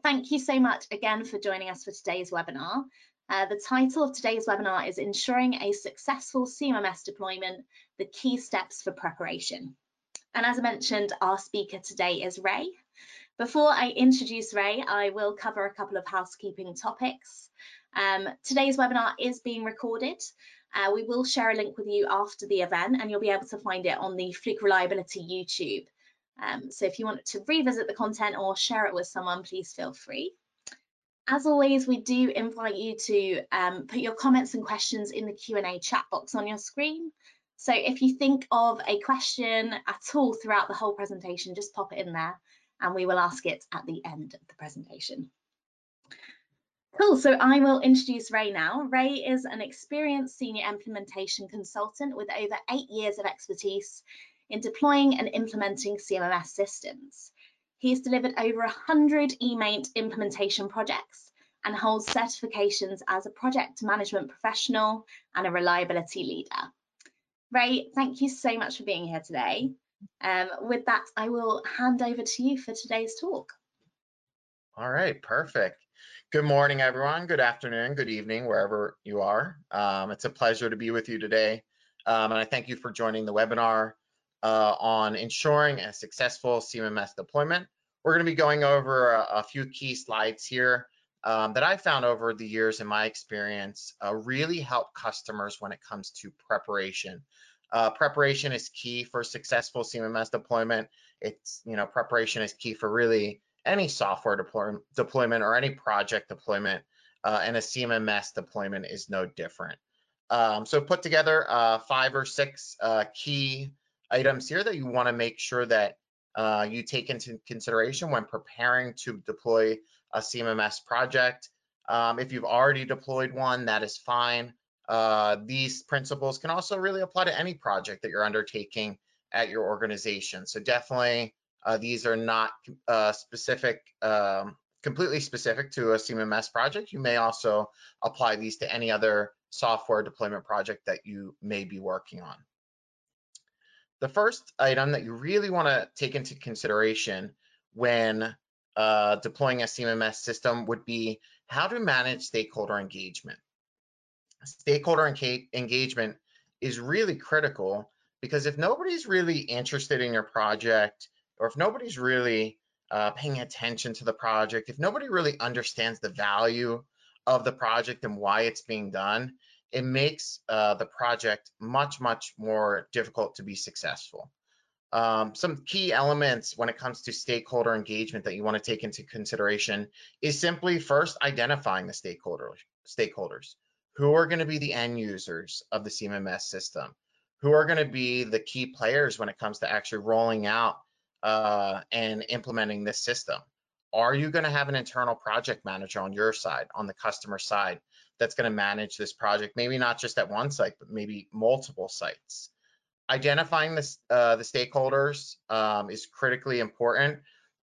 Thank you so much again for joining us for today's webinar. Uh, the title of today's webinar is Ensuring a Successful CMMS Deployment, the Key Steps for Preparation. And as I mentioned, our speaker today is Ray. Before I introduce Ray, I will cover a couple of housekeeping topics. Um, today's webinar is being recorded. Uh, we will share a link with you after the event and you'll be able to find it on the Fluke Reliability YouTube. Um, so if you want to revisit the content or share it with someone, please feel free. As always, we do invite you to um, put your comments and questions in the Q&A chat box on your screen. So if you think of a question at all throughout the whole presentation, just pop it in there and we will ask it at the end of the presentation. Cool, so I will introduce Ray now. Ray is an experienced senior implementation consultant with over eight years of expertise in deploying and implementing CMMS systems. He has delivered over 100 eMaint implementation projects and holds certifications as a project management professional and a reliability leader. Ray, thank you so much for being here today. Um, with that, I will hand over to you for today's talk. All right, perfect. Good morning, everyone. Good afternoon, good evening, wherever you are. Um, it's a pleasure to be with you today. Um, and I thank you for joining the webinar uh, on ensuring a successful CMMS deployment. We're going to be going over a, a few key slides here um, that I found over the years in my experience uh, really help customers when it comes to preparation. Uh, preparation is key for successful CMMS deployment. It's, you know, preparation is key for really any software deploy deployment or any project deployment, uh, and a CMMS deployment is no different. Um, so put together uh, five or six uh, key items here that you want to make sure that uh, you take into consideration when preparing to deploy a CMMS project. Um, if you've already deployed one, that is fine. Uh, these principles can also really apply to any project that you're undertaking at your organization. So definitely, uh, these are not uh, specific, um, completely specific to a CMMS project. You may also apply these to any other software deployment project that you may be working on. The first item that you really want to take into consideration when uh, deploying a CMMS system would be how to manage stakeholder engagement. Stakeholder engagement is really critical because if nobody's really interested in your project, or if nobody's really uh, paying attention to the project, if nobody really understands the value of the project and why it's being done, it makes uh, the project much, much more difficult to be successful. Um, some key elements when it comes to stakeholder engagement that you want to take into consideration is simply first identifying the stakeholders. stakeholders. Who are going to be the end users of the CMMS system? Who are going to be the key players when it comes to actually rolling out uh, and implementing this system? Are you going to have an internal project manager on your side, on the customer side, that's going to manage this project, maybe not just at one site, but maybe multiple sites. Identifying this, uh, the stakeholders um, is critically important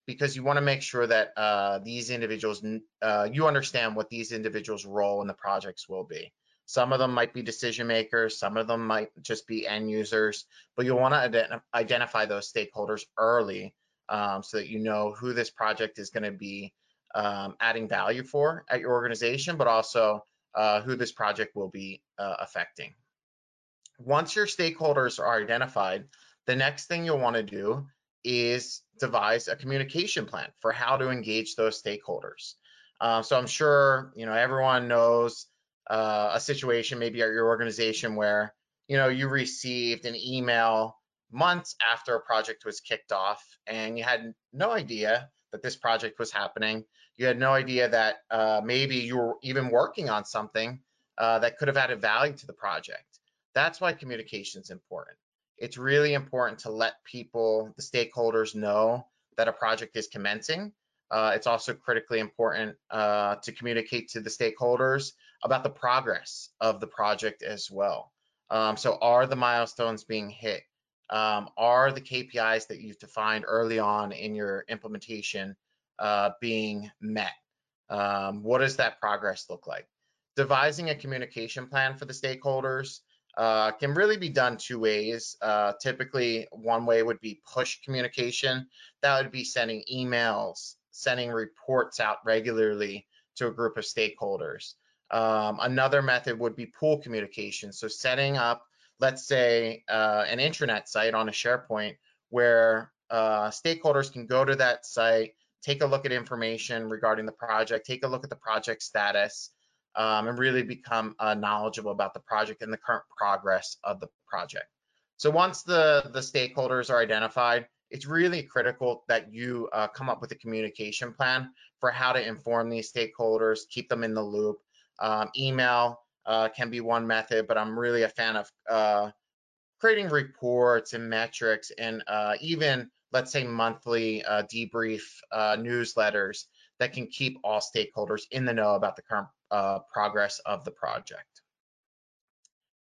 because you want to make sure that uh, these individuals, uh, you understand what these individuals' role in the projects will be. Some of them might be decision makers, some of them might just be end users, but you'll want to ident identify those stakeholders early um, so that you know who this project is going to be um, adding value for at your organization, but also uh, who this project will be uh, affecting. Once your stakeholders are identified, the next thing you'll want to do is devise a communication plan for how to engage those stakeholders. Uh, so I'm sure you know everyone knows uh, a situation maybe at your organization where you know you received an email months after a project was kicked off and you had no idea that this project was happening. You had no idea that uh, maybe you were even working on something uh, that could have added value to the project. That's why communication is important. It's really important to let people, the stakeholders, know that a project is commencing. Uh, it's also critically important uh, to communicate to the stakeholders about the progress of the project as well. Um, so are the milestones being hit? Um, are the KPIs that you've defined early on in your implementation uh, being met? Um, what does that progress look like? Devising a communication plan for the stakeholders uh, can really be done two ways. Uh, typically, one way would be push communication. That would be sending emails, sending reports out regularly to a group of stakeholders. Um, another method would be pull communication. So setting up, let's say, uh, an intranet site on a SharePoint where uh, stakeholders can go to that site, take a look at information regarding the project, take a look at the project status, um, and really become uh, knowledgeable about the project and the current progress of the project. So once the, the stakeholders are identified, it's really critical that you uh, come up with a communication plan for how to inform these stakeholders, keep them in the loop. Um, email uh, can be one method, but I'm really a fan of uh, creating reports and metrics and uh, even, let's say, monthly uh, debrief uh, newsletters that can keep all stakeholders in the know about the current progress of the project.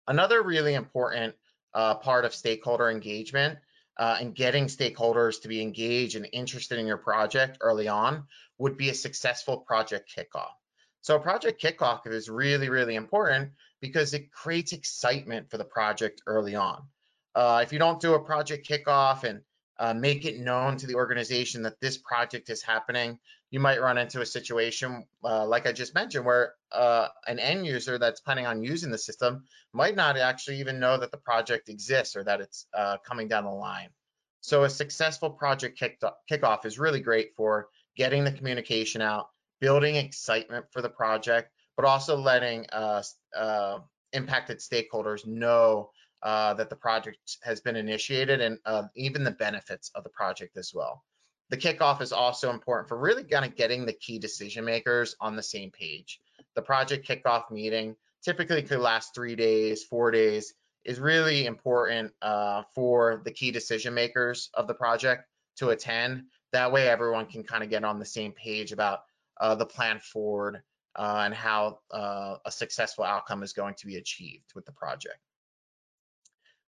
Another really important part of stakeholder engagement uh, and getting stakeholders to be engaged and interested in your project early on would be a successful project kickoff. So a project kickoff is really, really important because it creates excitement for the project early on. Uh, if you don't do a project kickoff and uh, make it known to the organization that this project is happening, you might run into a situation uh, like I just mentioned where uh, an end user that's planning on using the system might not actually even know that the project exists or that it's uh, coming down the line. So a successful project kickoff is really great for getting the communication out, building excitement for the project, but also letting uh, uh, impacted stakeholders know uh, that the project has been initiated and uh, even the benefits of the project as well. The kickoff is also important for really kind of getting the key decision makers on the same page. The project kickoff meeting typically could last three days, four days, is really important uh, for the key decision makers of the project to attend. That way everyone can kind of get on the same page about uh, the plan forward uh, and how uh, a successful outcome is going to be achieved with the project.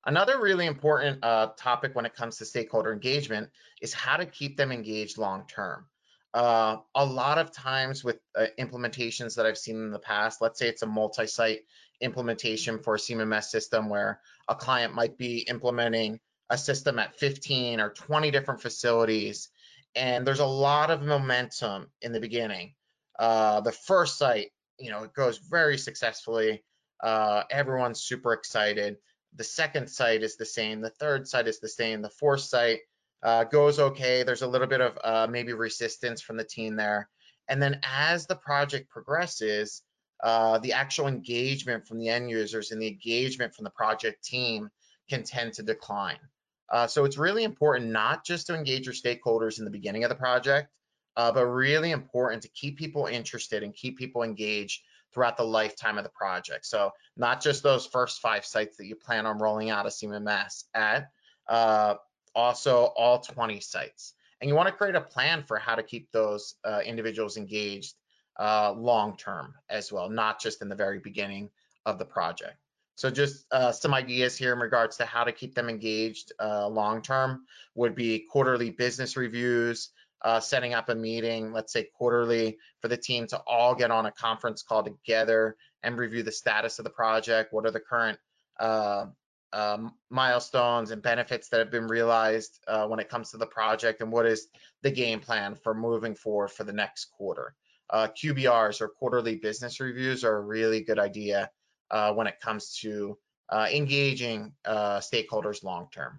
Another really important uh, topic when it comes to stakeholder engagement is how to keep them engaged long term. Uh, a lot of times with uh, implementations that I've seen in the past, let's say it's a multi-site implementation for a CMMS system where a client might be implementing a system at 15 or 20 different facilities, and there's a lot of momentum in the beginning. Uh, the first site, you know, it goes very successfully. Uh, everyone's super excited. The second site is the same. The third site is the same. The fourth site uh, goes okay. There's a little bit of uh, maybe resistance from the team there. And then as the project progresses, uh, the actual engagement from the end users and the engagement from the project team can tend to decline. Uh, so it's really important not just to engage your stakeholders in the beginning of the project, uh, but really important to keep people interested and keep people engaged throughout the lifetime of the project. So not just those first five sites that you plan on rolling out a CMMS at, uh, also all 20 sites. And you want to create a plan for how to keep those uh, individuals engaged uh, long term as well, not just in the very beginning of the project. So just uh, some ideas here in regards to how to keep them engaged uh, long term would be quarterly business reviews, uh, setting up a meeting, let's say quarterly, for the team to all get on a conference call together and review the status of the project. What are the current uh, um, milestones and benefits that have been realized uh, when it comes to the project, and what is the game plan for moving forward for the next quarter? Uh, QBRs or quarterly business reviews are a really good idea uh, when it comes to uh, engaging uh, stakeholders long term.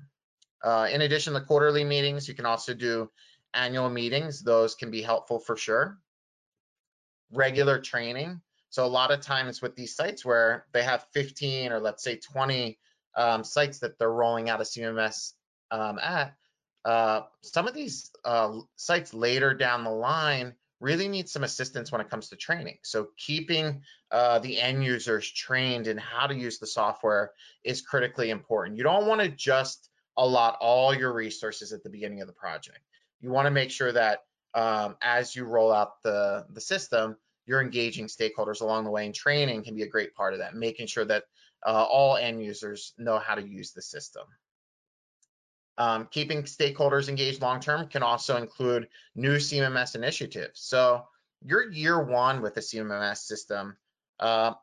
Uh, in addition to quarterly meetings, you can also do annual meetings. Those can be helpful for sure. Regular training. So a lot of times with these sites where they have 15 or let's say 20 um, sites that they're rolling out a CMS um, at, uh, some of these uh, sites later down the line really need some assistance when it comes to training. So keeping uh, the end users trained in how to use the software is critically important. You don't want to just allot all your resources at the beginning of the project. You want to make sure that um, as you roll out the, the system, you're engaging stakeholders along the way and training can be a great part of that, making sure that uh, all end users know how to use the system. Um, keeping stakeholders engaged long-term can also include new CMMS initiatives. So your year one with a CMMS system uh,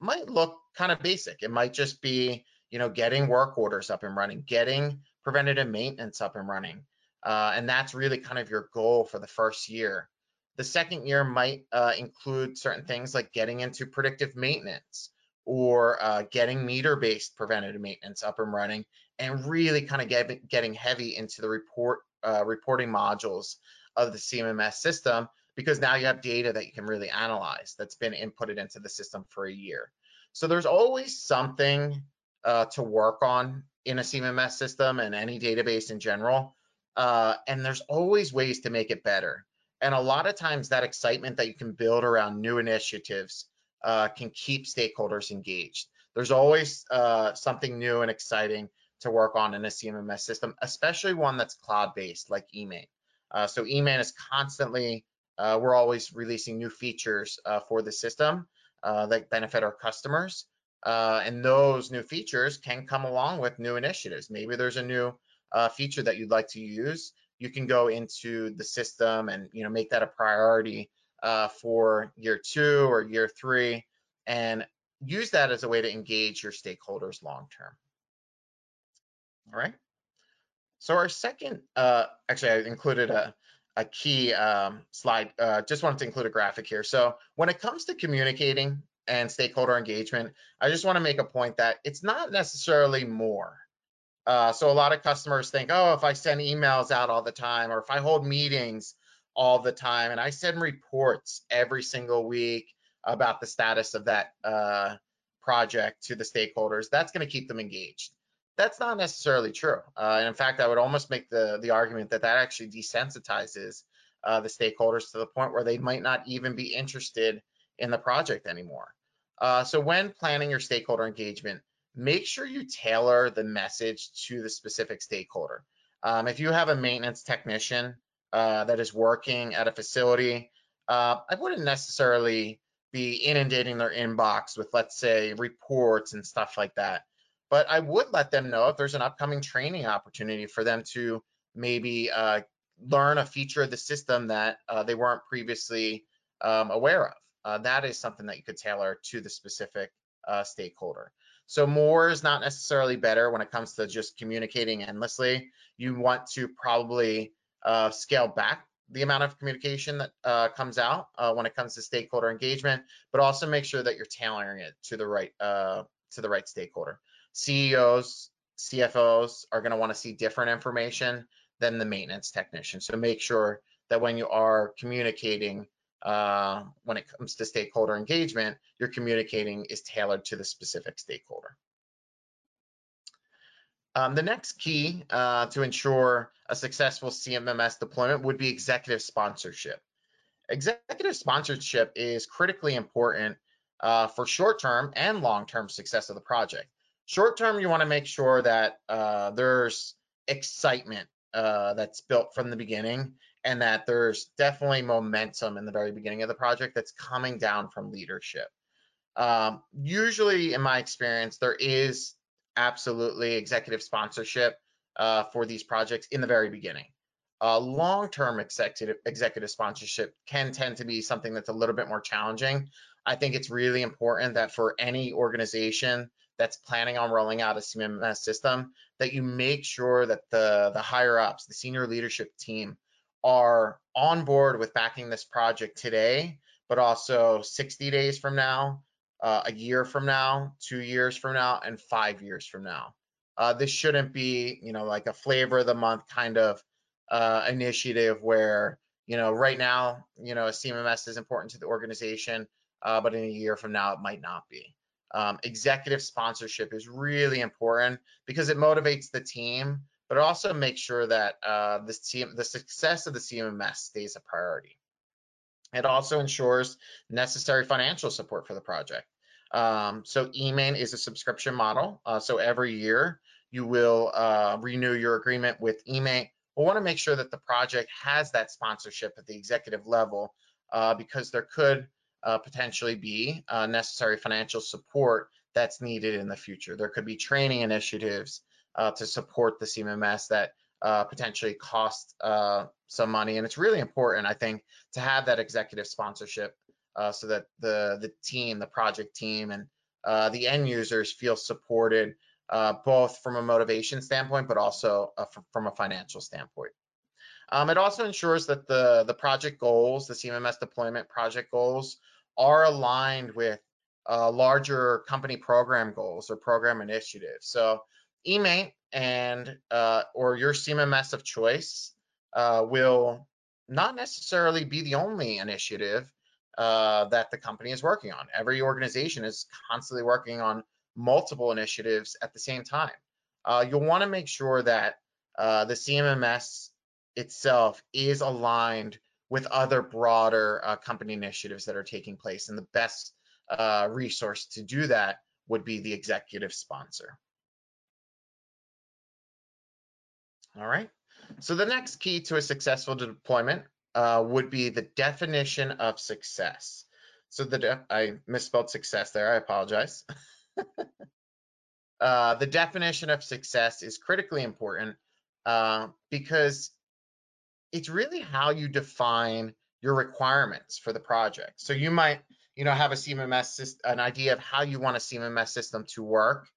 might look kind of basic. It might just be, you know, getting work orders up and running, getting preventative maintenance up and running. Uh, and that's really kind of your goal for the first year. The second year might uh, include certain things like getting into predictive maintenance or uh, getting meter-based preventative maintenance up and running and really kind of get, getting heavy into the report uh, reporting modules of the CMMS system because now you have data that you can really analyze that's been inputted into the system for a year. So there's always something uh, to work on in a CMMS system and any database in general. Uh, and there's always ways to make it better. And a lot of times that excitement that you can build around new initiatives uh, can keep stakeholders engaged. There's always uh, something new and exciting to work on in a CMMS system, especially one that's cloud-based like eMaint. Uh, so eMaint is constantly, uh, we're always releasing new features uh, for the system uh, that benefit our customers. Uh, and those new features can come along with new initiatives. Maybe there's a new uh, feature that you'd like to use. You can go into the system and you know make that a priority for year two or year three, and use that as a way to engage your stakeholders long term. All right. So our second, uh, actually, I included a, a key um, slide. Uh, just wanted to include a graphic here. So when it comes to communicating and stakeholder engagement, I just want to make a point that it's not necessarily more. Uh, so a lot of customers think, oh, if I send emails out all the time, or if I hold meetings all the time, and I send reports every single week about the status of that uh, project to the stakeholders, that's going to keep them engaged that's not necessarily true. Uh, and in fact, I would almost make the, the argument that that actually desensitizes uh, the stakeholders to the point where they might not even be interested in the project anymore. Uh, so when planning your stakeholder engagement, make sure you tailor the message to the specific stakeholder. Um, if you have a maintenance technician uh, that is working at a facility, uh, I wouldn't necessarily be inundating their inbox with, let's say, reports and stuff like that but I would let them know if there's an upcoming training opportunity for them to maybe uh, learn a feature of the system that uh, they weren't previously um, aware of. Uh, that is something that you could tailor to the specific uh, stakeholder. So more is not necessarily better when it comes to just communicating endlessly. You want to probably uh, scale back the amount of communication that uh, comes out when it comes to stakeholder engagement, but also make sure that you're tailoring it to the right to the right stakeholder. CEOs, CFOs are going to want to see different information than the maintenance technician. So make sure that when you are communicating, uh, when it comes to stakeholder engagement, your communicating is tailored to the specific stakeholder. Um, the next key uh, to ensure a successful CMMS deployment would be executive sponsorship. Executive sponsorship is critically important uh, for short-term and long-term success of the project. Short term, you want to make sure that uh, there's excitement uh, that's built from the beginning and that there's definitely momentum in the very beginning of the project that's coming down from leadership. Um, usually, in my experience, there is absolutely executive sponsorship uh, for these projects in the very beginning. Uh, long-term executive executive sponsorship can tend to be something that's a little bit more challenging. I think it's really important that for any organization that's planning on rolling out a CMMS system, that you make sure that the, the higher ups, the senior leadership team are on board with backing this project today, but also 60 days from now, uh, a year from now, two years from now, and five years from now. Uh, this shouldn't be, you know, like a flavor of the month kind of uh, initiative where, you know, right now, you know, a CMMS is important to the organization, uh, but in a year from now, it might not be um, executive sponsorship is really important because it motivates the team, but also makes sure that uh, the, CM, the success of the CMMS stays a priority. It also ensures necessary financial support for the project. Um, so eMaint is a subscription model. Uh, so every year you will uh, renew your agreement with eMaint. We want to make sure that the project has that sponsorship at the executive level uh, because there could uh, potentially be uh, necessary financial support that's needed in the future. There could be training initiatives uh, to support the CMMS that uh, potentially cost uh, some money. And it's really important, I think, to have that executive sponsorship uh, so that the, the team, the project team, and the end users feel supported both from a motivation standpoint, but also from a financial standpoint. Um, it also ensures that the, the project goals, the CMMS deployment project goals, are aligned with uh, larger company program goals or program initiatives. So eMaint and uh, or your CMMS of choice uh, will not necessarily be the only initiative uh, that the company is working on. Every organization is constantly working on multiple initiatives at the same time. Uh, you'll want to make sure that uh, the CMMS itself is aligned with other broader uh, company initiatives that are taking place. And the best uh, resource to do that would be the executive sponsor. All right. So the next key to a successful deployment uh, would be the definition of success. So the I misspelled success there. I apologize. uh, the definition of success is critically important uh, because it's really how you define your requirements for the project. So you might, you know, have a CMMS system, an idea of how you want a CMMS system to work,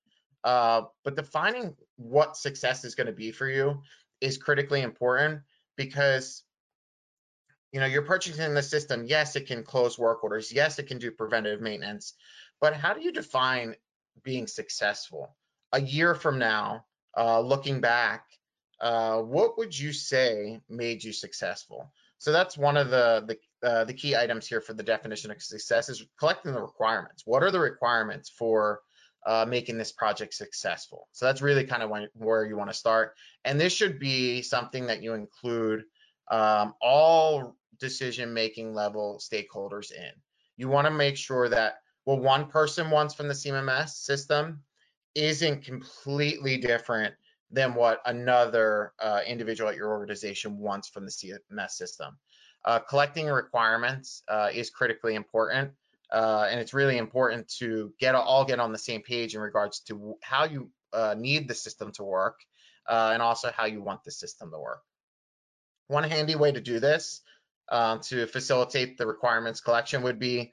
uh, but defining what success is going to be for you is critically important because you know you're purchasing the system yes it can close work orders yes it can do preventative maintenance but how do you define being successful a year from now uh, looking back uh, what would you say made you successful so that's one of the the, uh, the key items here for the definition of success is collecting the requirements what are the requirements for uh, making this project successful. So that's really kind of when, where you want to start. And this should be something that you include um, all decision-making level stakeholders in. You want to make sure that what one person wants from the CMMS system isn't completely different than what another uh, individual at your organization wants from the CMS system. Uh, collecting requirements uh, is critically important uh, and it's really important to get all get on the same page in regards to how you uh, need the system to work uh, and also how you want the system to work. One handy way to do this to facilitate the requirements collection would be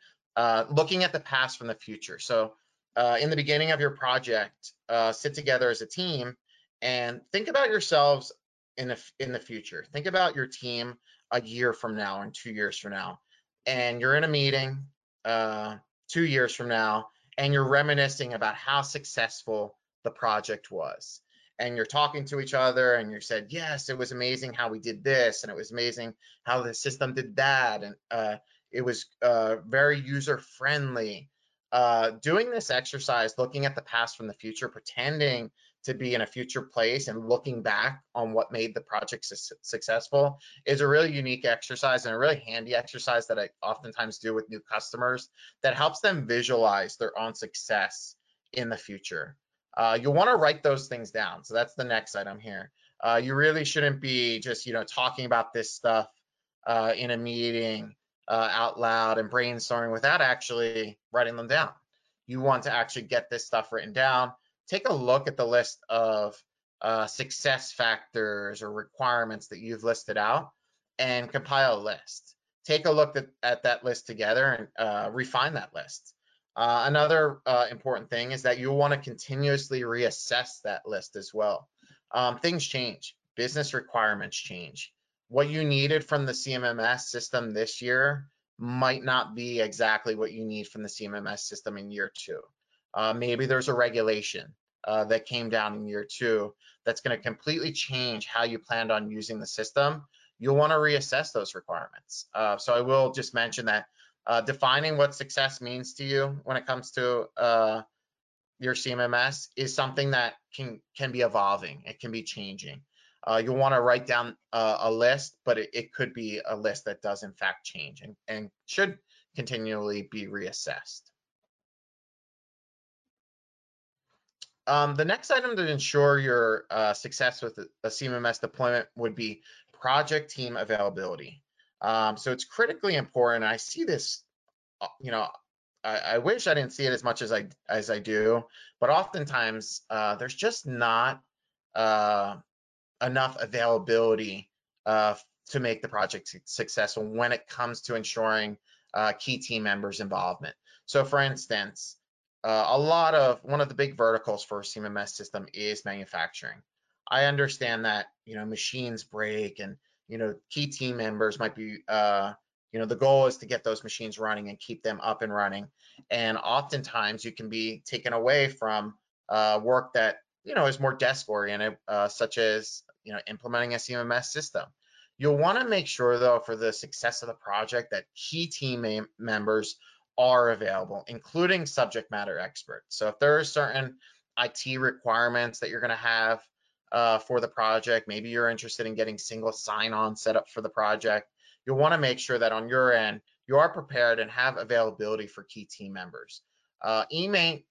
looking at the past from the future. So in the beginning of your project, sit together as a team and think about yourselves in the, in the future. Think about your team a year from now and two years from now. And you're in a meeting uh, two years from now and you're reminiscing about how successful the project was and you're talking to each other and you said yes it was amazing how we did this and it was amazing how the system did that and uh, it was uh, very user friendly uh, doing this exercise looking at the past from the future pretending to be in a future place and looking back on what made the project su successful is a really unique exercise and a really handy exercise that I oftentimes do with new customers that helps them visualize their own success in the future. Uh, you'll want to write those things down. So that's the next item here. Uh, you really shouldn't be just, you know, talking about this stuff uh, in a meeting uh, out loud and brainstorming without actually writing them down. You want to actually get this stuff written down take a look at the list of uh, success factors or requirements that you've listed out and compile a list. Take a look at, at that list together and uh, refine that list. Uh, another uh, important thing is that you'll want to continuously reassess that list as well. Um, things change, business requirements change. What you needed from the CMMS system this year might not be exactly what you need from the CMMS system in year two. Uh, maybe there's a regulation uh, that came down in year two that's going to completely change how you planned on using the system. You'll want to reassess those requirements. Uh, so I will just mention that uh, defining what success means to you when it comes to uh, your CMMS is something that can can be evolving. It can be changing. Uh, you'll want to write down uh, a list, but it, it, could be a list that does in fact change and, and should continually be reassessed. Um, the next item to ensure your uh, success with a CMMS deployment would be project team availability. Um, so it's critically important. I see this, uh, you know, I, I, wish I didn't see it as much as I as I do, but oftentimes uh, there's just not uh, enough availability uh, to make the project successful when it comes to ensuring uh, key team members' involvement. So, for instance, uh, a lot of one of the big verticals for a CMMS system is manufacturing. I understand that you know machines break and you know, key team members might be, uh, you know, the goal is to get those machines running and keep them up and running. And oftentimes you can be taken away from uh, work that, you know, is more desk oriented, uh, such as, you know, implementing a CMMS system. You'll want to make sure though, for the success of the project that key team members are available, including subject matter experts. So if there are certain IT requirements that you're going to have uh, for the project, maybe you're interested in getting single sign-on set up for the project, you'll want to make sure that on your end, you are prepared and have availability for key team members. Uh,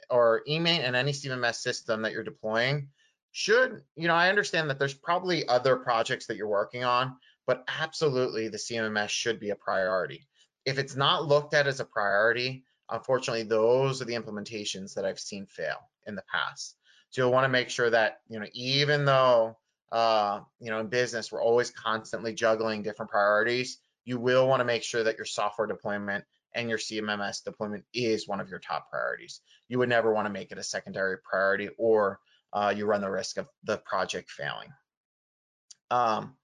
or eMaint and any CMMS system that you're deploying should, you know, I understand that there's probably other projects that you're working on, but absolutely the CMMS should be a priority. If it's not looked at as a priority, unfortunately, those are the implementations that I've seen fail in the past. So you'll want to make sure that, you know, even though, uh, you know, in business, we're always constantly juggling different priorities, you will want to make sure that your software deployment and your CMMS deployment is one of your top priorities. You would never want to make it a secondary priority or uh, you run the risk of the project failing. Um,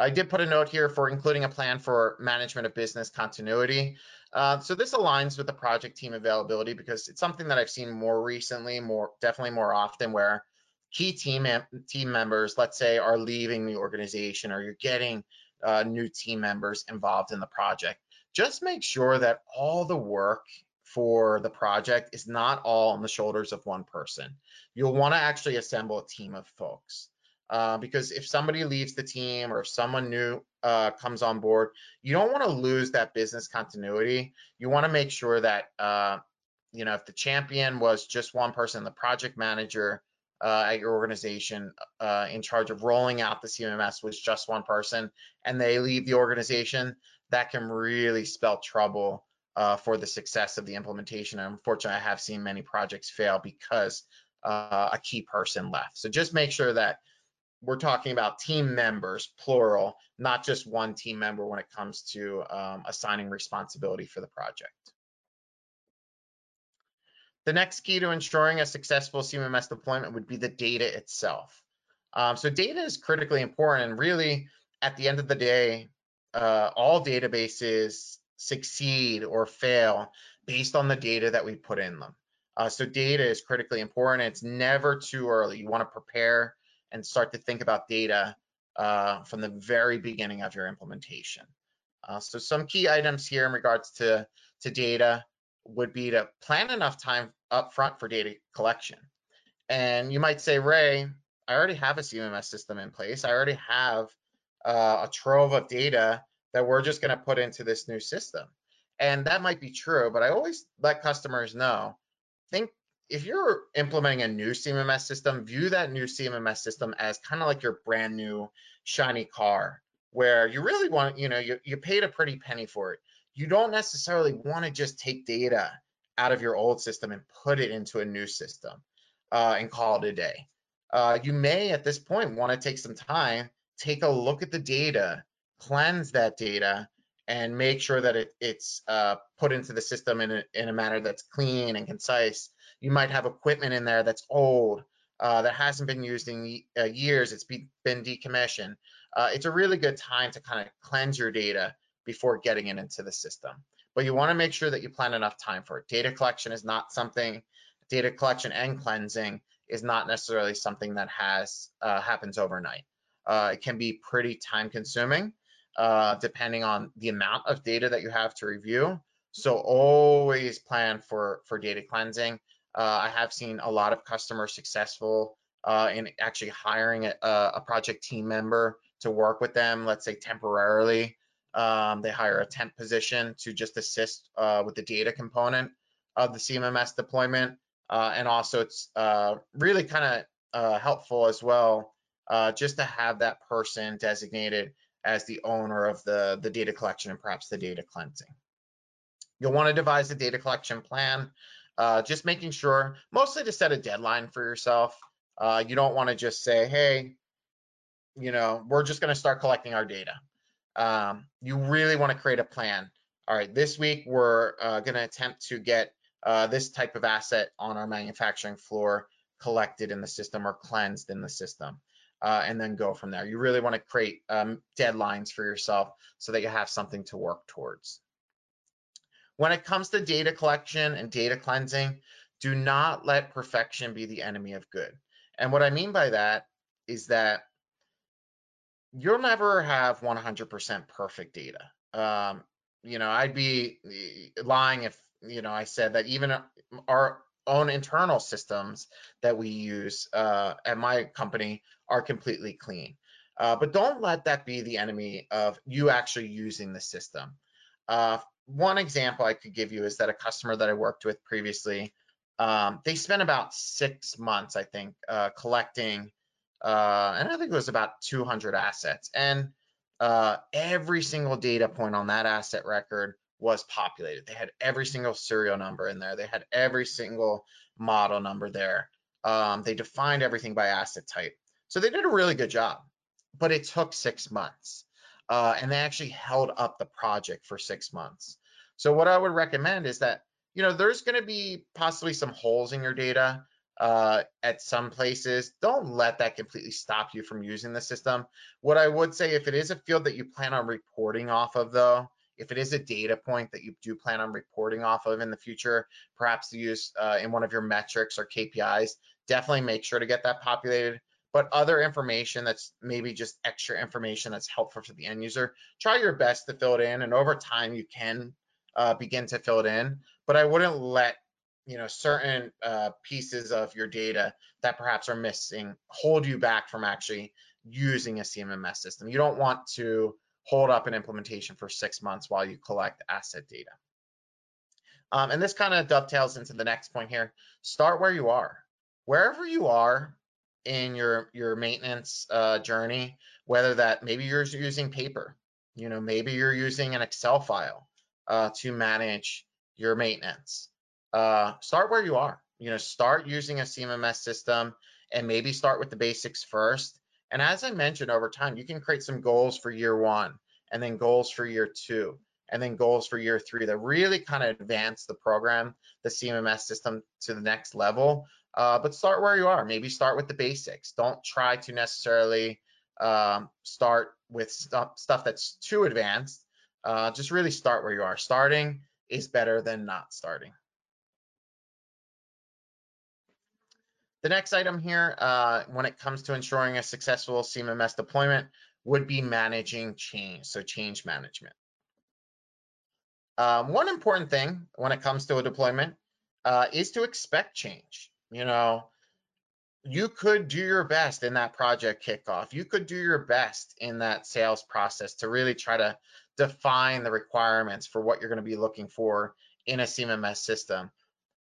I did put a note here for including a plan for management of business continuity. Uh, so this aligns with the project team availability because it's something that I've seen more recently, more definitely more often where key team team members, let's say, are leaving the organization or you're getting uh, new team members involved in the project. Just make sure that all the work for the project is not all on the shoulders of one person. You'll want to actually assemble a team of folks. Uh, because if somebody leaves the team or if someone new uh, comes on board, you don't want to lose that business continuity. You want to make sure that, uh, you know, if the champion was just one person, the project manager uh, at your organization uh, in charge of rolling out the CMMS was just one person and they leave the organization, that can really spell trouble for the success of the implementation. And unfortunately, I have seen many projects fail because a key person left. So just make sure that we're talking about team members, plural, not just one team member when it comes to um, assigning responsibility for the project. The next key to ensuring a successful CMMS deployment would be the data itself. Um, so data is critically important and really at the end of the day, uh, all databases succeed or fail based on the data that we put in them. Uh, so data is critically important. It's never too early. You want to prepare and start to think about data uh, from the very beginning of your implementation. Uh, so some key items here in regards to, to data would be to plan enough time up front for data collection. And you might say, Ray, I already have a CMMS system in place. I already have uh, a trove of data that we're just going to put into this new system. And that might be true, but I always let customers know, think if you're implementing a new CMMS system, view that new CMMS system as kind of like your brand new shiny car, where you really want, you know, you, you paid a pretty penny for it. You don't necessarily want to just take data out of your old system and put it into a new system uh, and call it a day. Uh, you may at this point want to take some time, take a look at the data, cleanse that data, and make sure that it, it's uh, put into the system in a, in a manner that's clean and concise you might have equipment in there that's old, uh, that hasn't been used in uh, years, it's be, been decommissioned. Uh, it's a really good time to kind of cleanse your data before getting it into the system. But you wanna make sure that you plan enough time for it. Data collection is not something, data collection and cleansing is not necessarily something that has uh, happens overnight. Uh, it can be pretty time consuming uh, depending on the amount of data that you have to review. So always plan for, for data cleansing. Uh, I have seen a lot of customers successful uh, in actually hiring a, a, project team member to work with them, let's say temporarily. Um, they hire a temp position to just assist uh, with the data component of the CMMS deployment. Uh, and also it's uh, really kind of uh, helpful as well just to have that person designated as the owner of the, the data collection and perhaps the data cleansing. You'll want to devise a data collection plan uh, just making sure, mostly to set a deadline for yourself. Uh, you don't want to just say, hey, you know, we're just going to start collecting our data. Um, you really want to create a plan. All right, this week we're uh, going to attempt to get uh, this type of asset on our manufacturing floor collected in the system or cleansed in the system. uh, and then go from there. You really want to create um, deadlines for yourself so that you have something to work towards. When it comes to data collection and data cleansing, do not let perfection be the enemy of good. And what I mean by that is that you'll never have 100% perfect data. Um, you know, I'd be eh, lying if, you know, I said that even our own internal systems that we use uh, at my company are completely clean. Uh, but don't let that be the enemy of you actually using the system. Uh, one example I could give you is that a customer that I worked with previously, um, they spent about six months, I think, uh, collecting, uh, and I think it was about 200 assets. And uh, every single data point on that asset record was populated. They had every single serial number in there. They had every single model number there. Um, they defined everything by asset type. So they did a really good job, but it took six months. Uh, and they actually held up the project for six months. So what I would recommend is that, you know, there's going to be possibly some holes in your data uh, at some places. Don't let that completely stop you from using the system. What I would say, if it is a field that you plan on reporting off of though, if it is a data point that you do plan on reporting off of in the future, perhaps to use uh, in one of your metrics or KPIs, definitely make sure to get that populated. But other information that's maybe just extra information that's helpful for the end user, try your best to fill it in. And over time, you can uh, begin to fill it in. But I wouldn't let you know certain uh, pieces of your data that perhaps are missing hold you back from actually using a CMMS system. You don't want to hold up an implementation for six months while you collect asset data. Um, and this kind of dovetails into the next point here. Start where you are. Wherever you are in your, your maintenance uh, journey, whether that maybe you're using paper, you know, maybe you're using an Excel file uh, to manage your maintenance. Uh, start where you are. You know, start using a CMMS system and maybe start with the basics first and as I mentioned over time, you can create some goals for year one and then goals for year two and then goals for year three that really kind of advance the program, the CMMS system to the next level. Uh, but start where you are. Maybe start with the basics. Don't try to necessarily um, start with stuff, stuff that's too advanced. Uh, just really start where you are. Starting is better than not starting. The next item here, uh, when it comes to ensuring a successful CMMS deployment, would be managing change, so change management. Um, one important thing when it comes to a deployment uh, is to expect change. You know, you could do your best in that project kickoff. You could do your best in that sales process to really try to define the requirements for what you're going to be looking for in a CMMS system.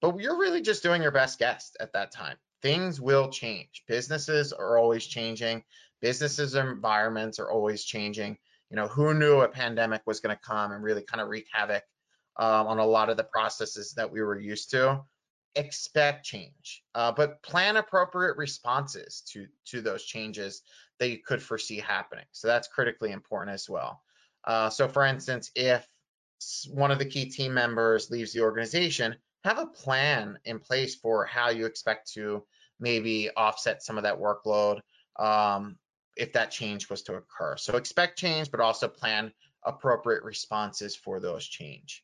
But you're really just doing your best guess at that time things will change. Businesses are always changing. Businesses environments are always changing. You know, who knew a pandemic was going to come and really kind of wreak havoc um, on a lot of the processes that we were used to? Expect change, uh, but plan appropriate responses to to those changes that you could foresee happening. So that's critically important as well. Uh, so, for instance, if one of the key team members leaves the organization, have a plan in place for how you expect to maybe offset some of that workload um, if that change was to occur. So expect change, but also plan appropriate responses for those change.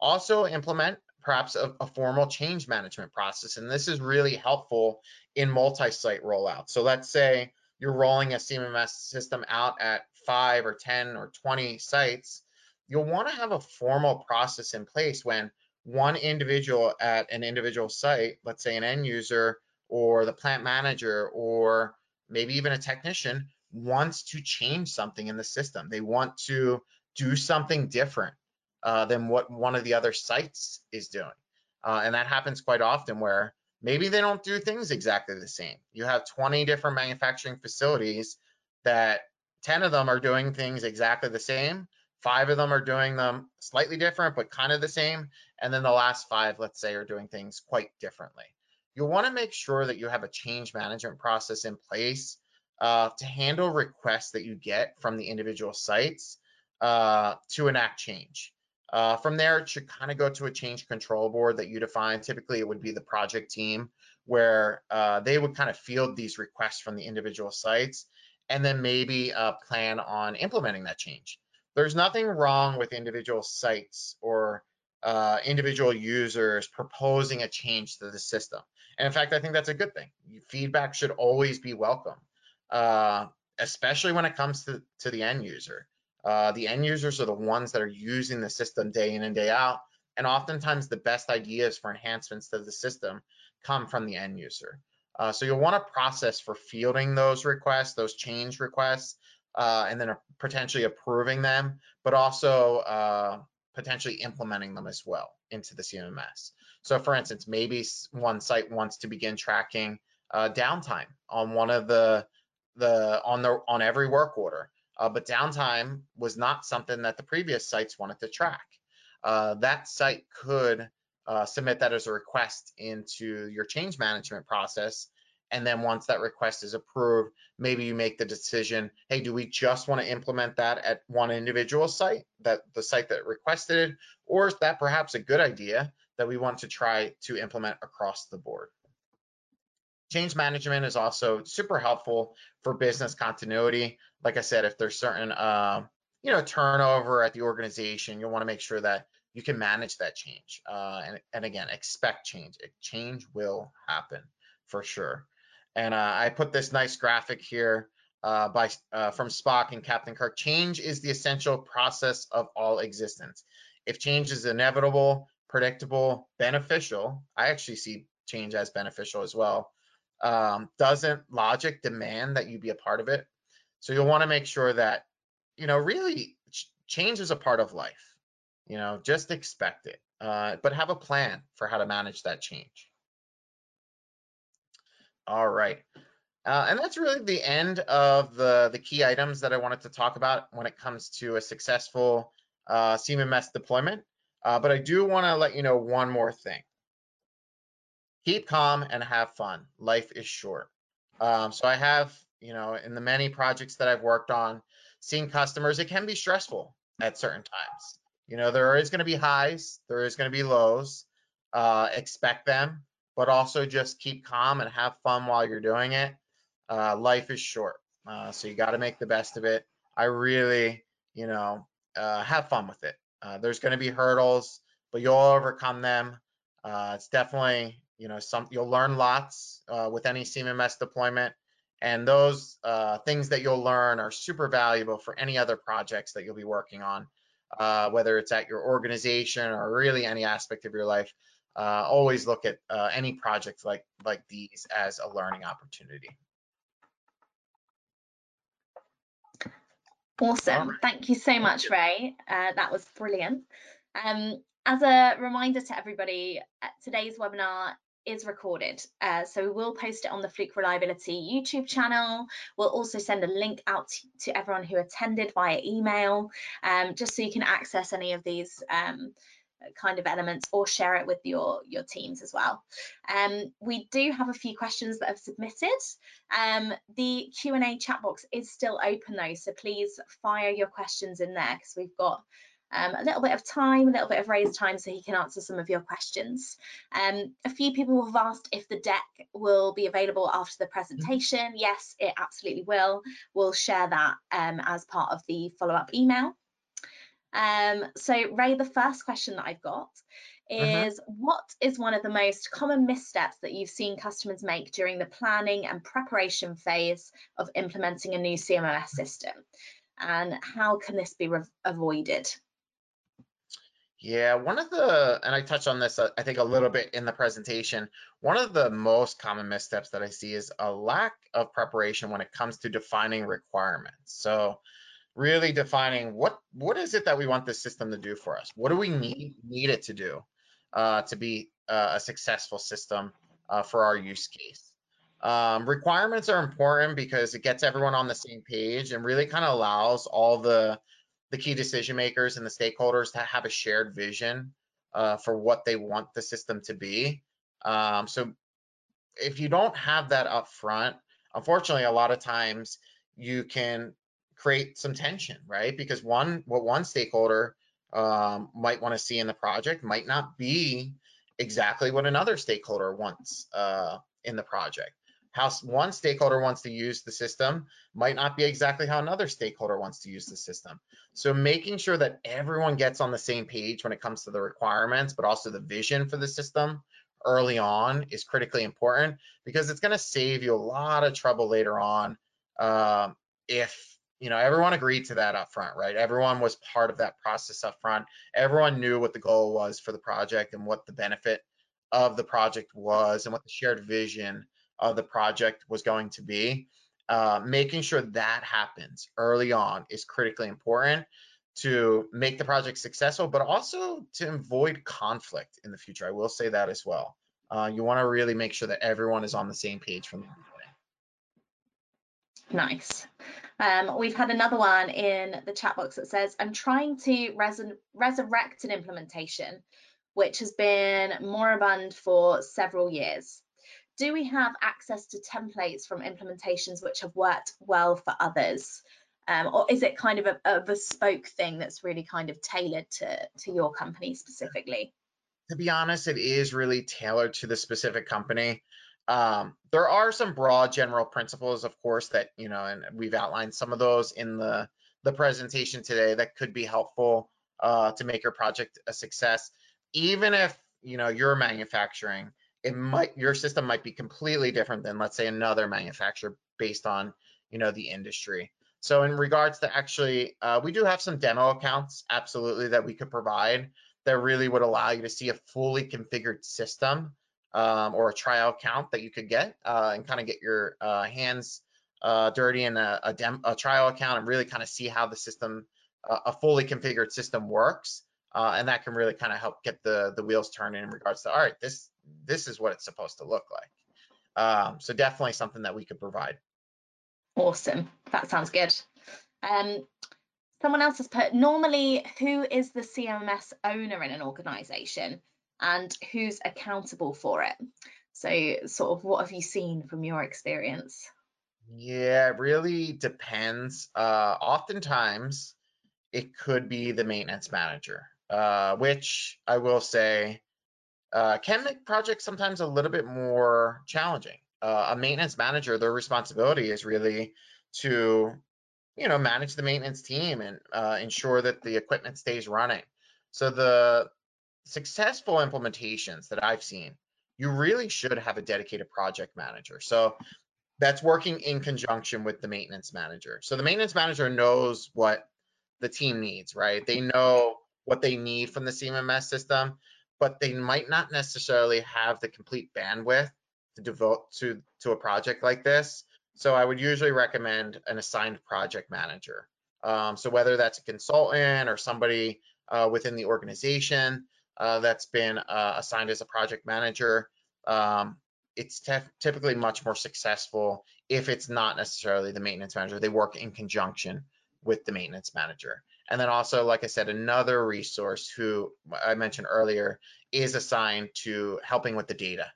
Also implement perhaps a, a formal change management process. And this is really helpful in multi-site rollout. So let's say you're rolling a CMMS system out at five or 10 or 20 sites, you'll want to have a formal process in place when one individual at an individual site, let's say an end user, or the plant manager or maybe even a technician wants to change something in the system. They want to do something different uh, than what one of the other sites is doing. Uh, and that happens quite often where maybe they don't do things exactly the same. You have 20 different manufacturing facilities that 10 of them are doing things exactly the same. Five of them are doing them slightly different, but kind of the same. And then the last five, let's say, are doing things quite differently you'll want to make sure that you have a change management process in place uh, to handle requests that you get from the individual sites uh, to enact change. Uh, from there, it should kind of go to a change control board that you define. Typically, it would be the project team where uh, they would kind of field these requests from the individual sites and then maybe uh, plan on implementing that change. There's nothing wrong with individual sites or uh, individual users proposing a change to the system. And in fact, I think that's a good thing. Feedback should always be welcome, uh, especially when it comes to, to the end user. Uh, the end users are the ones that are using the system day in and day out. And oftentimes the best ideas for enhancements to the system come from the end user. Uh, so you'll want to process for fielding those requests, those change requests, uh, and then potentially approving them, but also uh, potentially implementing them as well into the CMMS. So for instance, maybe one site wants to begin tracking uh, downtime on one of the the on the on every work order uh, but downtime was not something that the previous sites wanted to track. Uh, that site could uh, submit that as a request into your change management process. And then once that request is approved, maybe you make the decision, hey, do we just want to implement that at one individual site, that the site that requested it, or is that perhaps a good idea that we want to try to implement across the board? Change management is also super helpful for business continuity. Like I said, if there's certain, uh, you know, turnover at the organization, you'll want to make sure that you can manage that change. Uh, and, and again, expect change. Change will happen for sure. And uh, I put this nice graphic here uh, by uh, from Spock and Captain Kirk. Change is the essential process of all existence. If change is inevitable, predictable, beneficial, I actually see change as beneficial as well um, doesn't logic demand that you be a part of it? So you'll want to make sure that, you know, really change is a part of life. You know, just expect it, uh, but have a plan for how to manage that change. All right. Uh, and that's really the end of the, the key items that I wanted to talk about when it comes to a successful uh, CMMS deployment. Uh, but I do want to let you know one more thing keep calm and have fun. Life is short. Um, so I have, you know, in the many projects that I've worked on, seeing customers, it can be stressful at certain times. You know, there is going to be highs, there is going to be lows. Uh, expect them, but also just keep calm and have fun while you're doing it. Uh, life is short, uh, so you got to make the best of it. I really, you know, uh, have fun with it. Uh, there's going to be hurdles, but you'll overcome them. Uh, it's definitely you know, some you'll learn lots uh, with any CMMS deployment, and those uh, things that you'll learn are super valuable for any other projects that you'll be working on, uh, whether it's at your organization or really any aspect of your life. Uh, always look at uh, any projects like like these as a learning opportunity. Awesome. Thank you so much, Ray. Uh, that was brilliant. Um, as a reminder to everybody, today's webinar is recorded. Uh, so we will post it on the Fluke Reliability YouTube channel. We'll also send a link out to, everyone who attended via email, um, just so you can access any of these um, kind of elements or share it with your your teams as well. Um, we do have a few questions that have submitted. Um, the Q&A chat box is still open though, so please fire your questions in there because we've got um, a little bit of time, a little bit of raised time so he can answer some of your questions. Um, a few people have asked if the deck will be available after the presentation. Yes, it absolutely will. We'll share that um, as part of the follow-up email. Um, so Ray, the first question that I've got mm-hmm. is uh -huh. what is one of the most common missteps that you've seen customers make during the planning and preparation phase of implementing a new CMMS system? And how can this be avoided? Yeah, one of the, and I touched on this, uh, I think, a little bit in the presentation. One of the most common missteps that I see is a lack of preparation when it comes to defining requirements. So, really defining what what is it that we want this system to do for us? What do we need need it to do uh, to be uh, a successful system uh, for our use case? Um, requirements are important because it gets everyone on the same page and really kind of allows all the the key decision makers and the stakeholders to have a shared vision uh, for what they want the system to be. Um, so if you don't have that up front, unfortunately, a lot of times you can create some tension, right? Because one, what one stakeholder um, might want to see in the project might not be exactly what another stakeholder wants uh, in the project. How one stakeholder wants to use the system might not be exactly how another stakeholder wants to use the system. So making sure that everyone gets on the same page when it comes to the requirements, but also the vision for the system early on is critically important because it's going to save you a lot of trouble later on um, if you know everyone agreed to that up front right everyone was part of that process up front everyone knew what the goal was for the project and what the benefit of the project was and what the shared vision of the project was going to be uh, making sure that happens early on is critically important to make the project successful but also to avoid conflict in the future i will say that as well uh, you want to really make sure that everyone is on the same page from the beginning Nice. Um, we've had another one in the chat box that says, I'm trying to res resurrect an implementation which has been moribund for several years. Do we have access to templates from implementations which have worked well for others? Um, or is it kind of a, a, bespoke thing that's really kind of tailored to, to your company specifically? To be honest, it is really tailored to the specific company. Um, there are some broad general principles, of course, that, you know, and we've outlined some of those in the, the presentation today that could be helpful uh, to make your project a success. Even if, you know, you're manufacturing, it might, your system might be completely different than, let's say, another manufacturer based on, you know, the industry. So in regards to actually, uh, we do have some demo accounts, absolutely, that we could provide that really would allow you to see a fully configured system um, or a trial account that you could get uh, and kind of get your uh, hands uh, dirty in a, a, dem a, trial account and really kind of see how the system, uh, a fully configured system works. Uh, and that can really kind of help get the, the wheels turning in regards to, all right, this, this is what it's supposed to look like. Um, so definitely something that we could provide. Awesome. That sounds good. Um, someone else has put, normally who is the CMS owner in an organization? and who's accountable for it. So, sort of, what have you seen from your experience? Yeah, it really depends. Uh, oftentimes, it could be the maintenance manager, uh, which I will say uh, can make projects sometimes a little bit more challenging. Uh, a maintenance manager, their responsibility is really to, you know, manage the maintenance team and uh, ensure that the equipment stays running. So the successful implementations that I've seen, you really should have a dedicated project manager. So that's working in conjunction with the maintenance manager. So the maintenance manager knows what the team needs, right? They know what they need from the CMMS system, but they might not necessarily have the complete bandwidth to devote to, to a project like this. So I would usually recommend an assigned project manager. Um, so whether that's a consultant or somebody uh, within the organization, uh, that's been uh, assigned as a project manager, um, it's typically much more successful if it's not necessarily the maintenance manager. They work in conjunction with the maintenance manager. And then also, like I said, another resource who I mentioned earlier is assigned to helping with the data.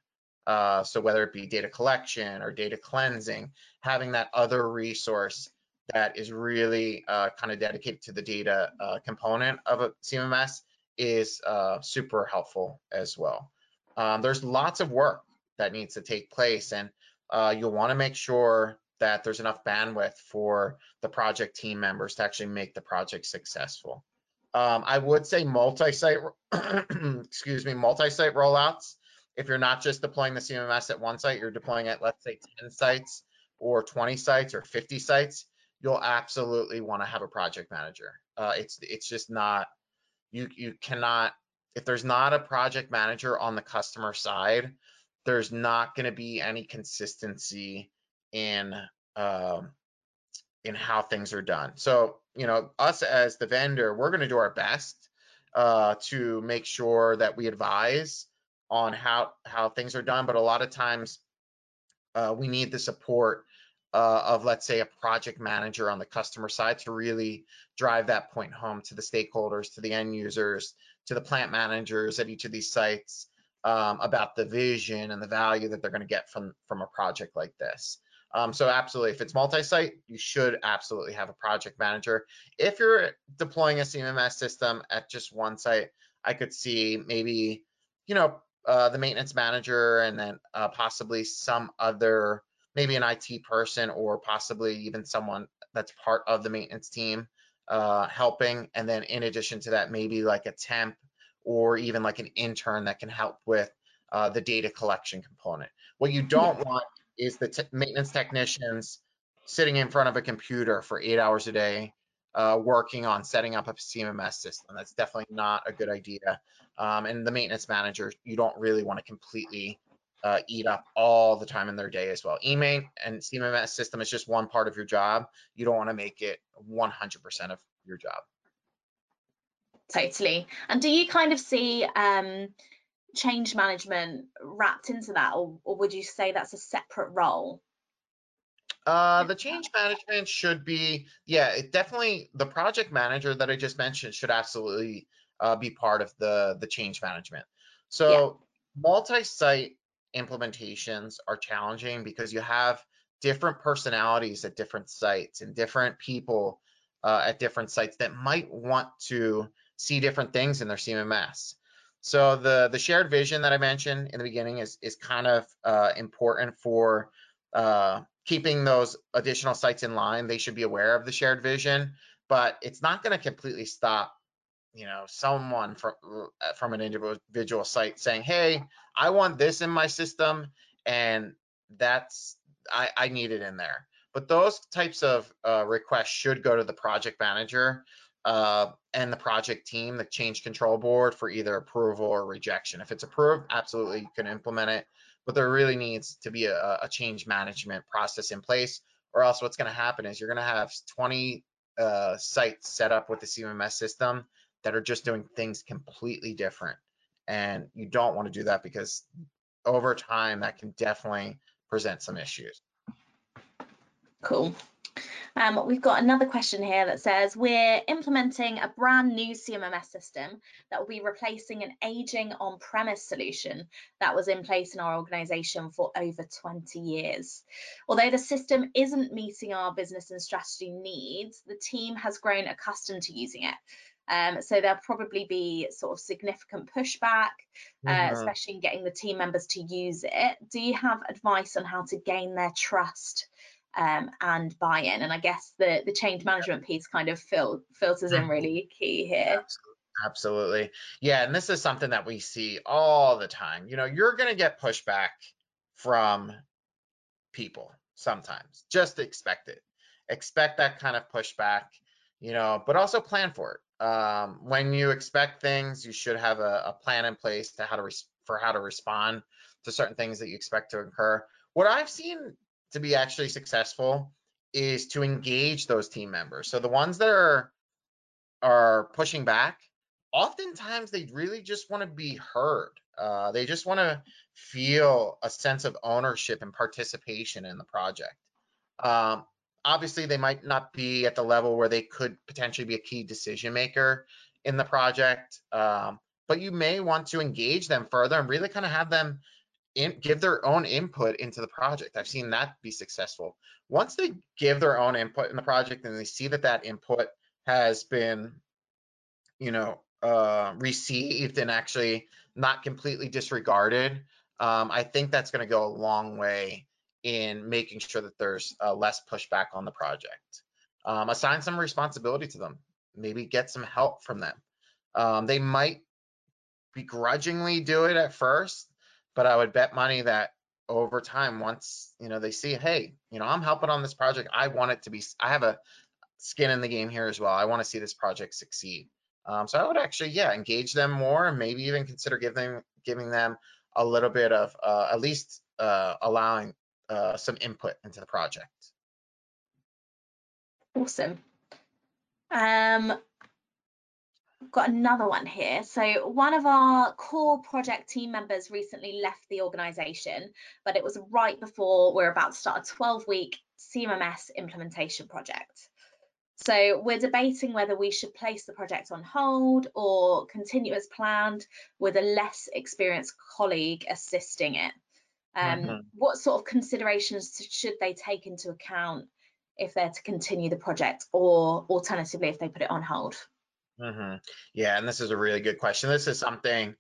Uh, so whether it be data collection or data cleansing, having that other resource that is really uh, kind of dedicated to the data uh, component of a CMMS is uh, super helpful as well. Um, there's lots of work that needs to take place and uh, you'll want to make sure that there's enough bandwidth for the project team members to actually make the project successful. Um, I would say multi-site, excuse me, multi-site rollouts. If you're not just deploying the CMMS at one site, you're deploying at let's say 10 sites or 20 sites or 50 sites, you'll absolutely want to have a project manager. Uh, it's it's just not you you cannot if there's not a project manager on the customer side there's not going to be any consistency in um, in how things are done so you know us as the vendor we're going to do our best uh, to make sure that we advise on how how things are done but a lot of times uh, we need the support uh, of let's say a project manager on the customer side to really drive that point home to the stakeholders, to the end users, to the plant managers at each of these sites um, about the vision and the value that they're going to get from from a project like this. Um, so absolutely, if it's multi-site, you should absolutely have a project manager. If you're deploying a CMMS system at just one site, I could see maybe, you know, uh, the maintenance manager and then uh, possibly some other, maybe an IT person or possibly even someone that's part of the maintenance team uh, helping. And then in addition to that, maybe like a temp or even like an intern that can help with uh, the data collection component. What you don't want is the maintenance technicians sitting in front of a computer for eight hours a day uh, working on setting up a CMMS system. That's definitely not a good idea. Um, and the maintenance manager, you don't really want to completely uh, eat up all the time in their day as well. eMaint and CMMS system is just one part of your job. You don't want to make it 100% of your job. Totally. And do you kind of see um, change management wrapped into that, or, or would you say that's a separate role? Uh, the change management should be, yeah, it definitely the project manager that I just mentioned should absolutely uh, be part of the the change management. So yeah. multi-site implementations are challenging because you have different personalities at different sites and different people uh, at different sites that might want to see different things in their CMMS. So the the shared vision that I mentioned in the beginning is is kind of uh, important for uh, keeping those additional sites in line. They should be aware of the shared vision, but it's not going to completely stop you know someone from uh, from an individual site saying hey i want this in my system and that's i i need it in there but those types of uh, requests should go to the project manager uh, and the project team the change control board for either approval or rejection if it's approved absolutely you can implement it but there really needs to be a, a change management process in place or else what's going to happen is you're going to have 20 uh, sites set up with the CMMS system that are just doing things completely different. And you don't want to do that because over time that can definitely present some issues. Cool. Um, we've got another question here that says we're implementing a brand new CMMS system that will be replacing an aging on-premise solution that was in place in our organization for over 20 years. Although the system isn't meeting our business and strategy needs, the team has grown accustomed to using it. Um, so there'll probably be sort of significant pushback, uh, mm-hmm. especially in getting the team members to use it. Do you have advice on how to gain their trust um, and buy-in? And I guess the the change management piece kind of fil- filters in mm-hmm. really key here. Absolutely. Yeah, and this is something that we see all the time. You know, you're going to get pushback from people sometimes. Just expect it. Expect that kind of pushback, you know, but also plan for it um, when you expect things, you should have a, a plan in place to how to for how to respond to certain things that you expect to occur. What I've seen to be actually successful is to engage those team members. So the ones that are are pushing back, oftentimes they really just want to be heard. Uh, they just want to feel a sense of ownership and participation in the project. Um, obviously they might not be at the level where they could potentially be a key decision maker in the project um, but you may want to engage them further and really kind of have them in, give their own input into the project i've seen that be successful once they give their own input in the project and they see that that input has been you know uh, received and actually not completely disregarded um, i think that's going to go a long way in making sure that there's uh, less pushback on the project. Um, assign some responsibility to them, maybe get some help from them. Um, they might begrudgingly do it at first, but I would bet money that over time, once you know they see, hey, you know, I'm helping on this project. I want it to be. I have a skin in the game here as well. I want to see this project succeed. Um, so I would actually, yeah, engage them more, and maybe even consider giving giving them a little bit of uh, at least uh, allowing uh, some input into the project. Awesome. Um, got another one here. So one of our core project team members recently left the organization, but it was right before we're about to start a 12 week CMMS implementation project. So we're debating whether we should place the project on hold or continue as planned with a less experienced colleague assisting it. Um, mm -hmm. What sort of considerations should they take into account if they're to continue the project or alternatively if they put it on hold? Mm -hmm. Yeah, and this is a really good question. This is something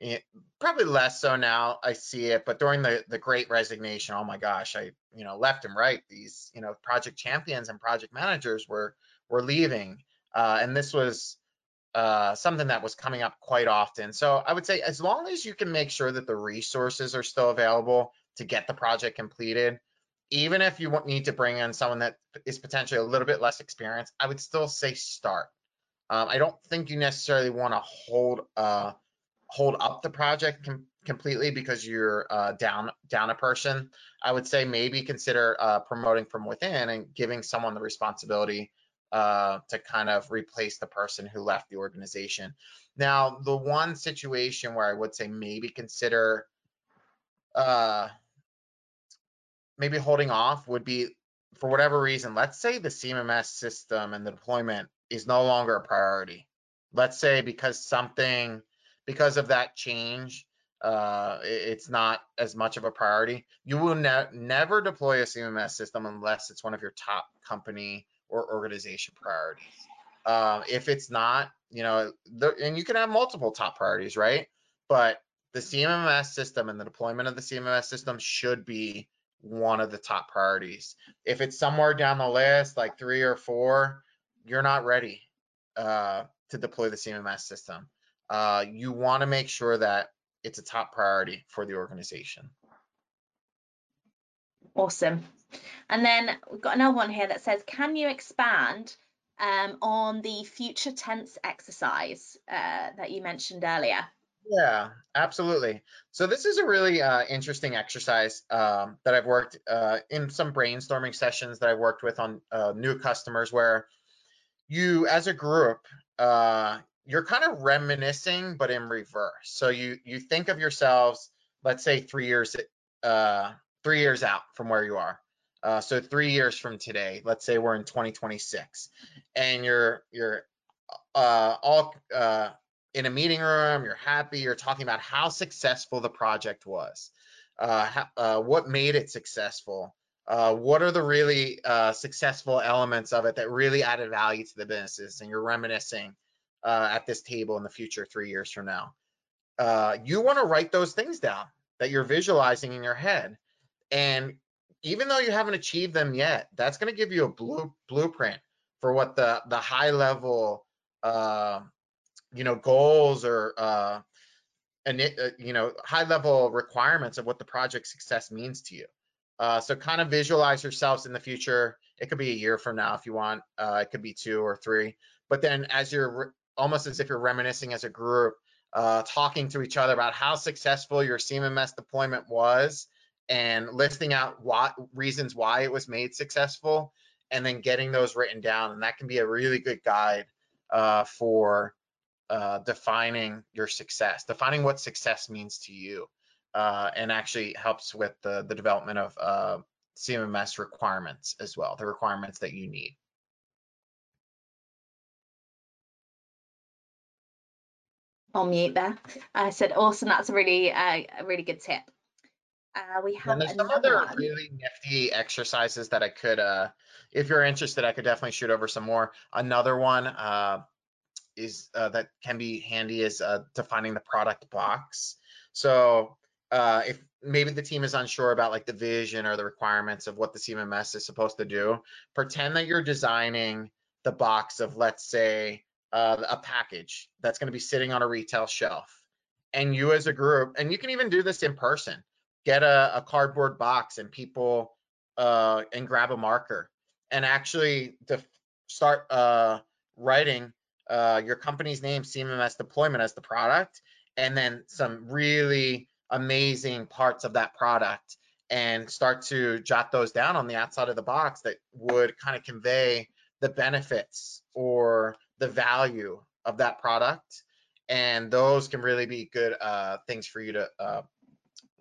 eh, probably less so now I see it, but during the, the great resignation, oh my gosh, I, you know, left and right, these, you know, project champions and project managers were, were leaving. Uh, and this was uh, something that was coming up quite often. So I would say as long as you can make sure that the resources are still available to get the project completed, even if you need to bring in someone that is potentially a little bit less experienced, I would still say start. Um, I don't think you necessarily want to hold uh, hold up the project com completely because you're uh, down down a person. I would say maybe consider uh, promoting from within and giving someone the responsibility uh, to kind of replace the person who left the organization. Now, the one situation where I would say maybe consider uh, maybe holding off would be for whatever reason, let's say the CMMS system and the deployment is no longer a priority. Let's say because something, because of that change, uh, it's not as much of a priority. You will ne never deploy a CMMS system unless it's one of your top company or organization priorities. Uh, if it's not, you know, the, and you can have multiple top priorities, right? But the CMMS system and the deployment of the CMMS system should be one of the top priorities. If it's somewhere down the list, like three or four, you're not ready uh, to deploy the CMMS system. Uh, you want to make sure that it's a top priority for the organization. Awesome. And then we've got another one here that says, can you expand um, on the future tense exercise uh, that you mentioned earlier? Yeah, absolutely. So this is a really uh, interesting exercise um, that I've worked uh, in some brainstorming sessions that I've worked with on uh, new customers where you, as a group, uh, you're kind of reminiscing, but in reverse. So you you think of yourselves, let's say three years uh, three years out from where you are. Uh, so three years from today, let's say we're in 2026, and you're you're uh, all uh, in a meeting room, you're happy, you're talking about how successful the project was, uh, uh, what made it successful, uh, what are the really successful elements of it that really added value to the businesses, and you're reminiscing at this table in the future three years from now. you want to write those things down that you're visualizing in your head and even though you haven't achieved them yet, that's going to give you a blue, blueprint for what the the high level, uh, you know, goals or uh, and uh, you know high level requirements of what the project success means to you. Uh, so kind of visualize yourselves in the future. It could be a year from now if you want. Uh, it could be two or three. But then as you're almost as if you're reminiscing as a group, uh, talking to each other about how successful your CMMS deployment was and listing out what reasons why it was made successful and then getting those written down and that can be a really good guide uh, for uh, defining your success defining what success means to you uh, and actually helps with the, the development of uh, cmms requirements as well the requirements that you need on mute there i said awesome that's a really uh, a really good tip uh, we have and there's some other one. really nifty exercises that I could, uh, if you're interested, I could definitely shoot over some more. Another one uh, is uh, that can be handy is uh, defining the product box. So uh, if maybe the team is unsure about like the vision or the requirements of what the CMMS is supposed to do, pretend that you're designing the box of let's say uh, a package that's going to be sitting on a retail shelf and you as a group and you can even do this in person get a, a cardboard box and people uh, and grab a marker and actually start uh, writing uh, your company's name, CMMS deployment as the product, and then some really amazing parts of that product and start to jot those down on the outside of the box that would kind of convey the benefits or the value of that product. And those can really be good uh, things for you to uh,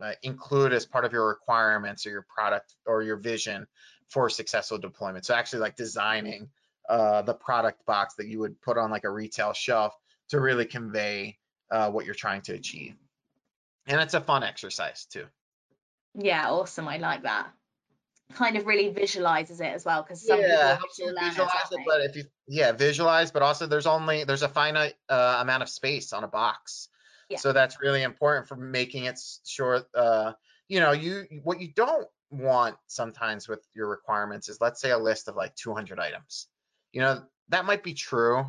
uh, include as part of your requirements or your product or your vision for successful deployment. So actually like designing uh, the product box that you would put on like a retail shelf to really convey uh, what you're trying to achieve. And it's a fun exercise too. Yeah, awesome. I like that. Kind of really visualizes it as well because some people Yeah, visual visualize it, but if you, yeah, visualize, but also there's only, there's a finite uh, amount of space on a box. Yeah. So that's really important for making it sure, uh, you know, you, what you don't want sometimes with your requirements is let's say a list of like 200 items. You know, that might be true,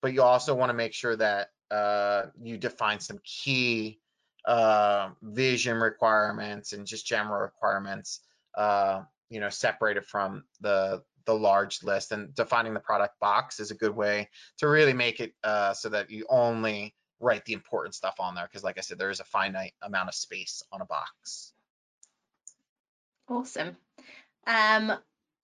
but you also want to make sure that uh, you define some key uh, vision requirements and just general requirements, uh, you know, separated from the the large list. And defining the product box is a good way to really make it uh, so that you only write the important stuff on there. Because, like I said, there is a finite amount of space on a box. Awesome. Um,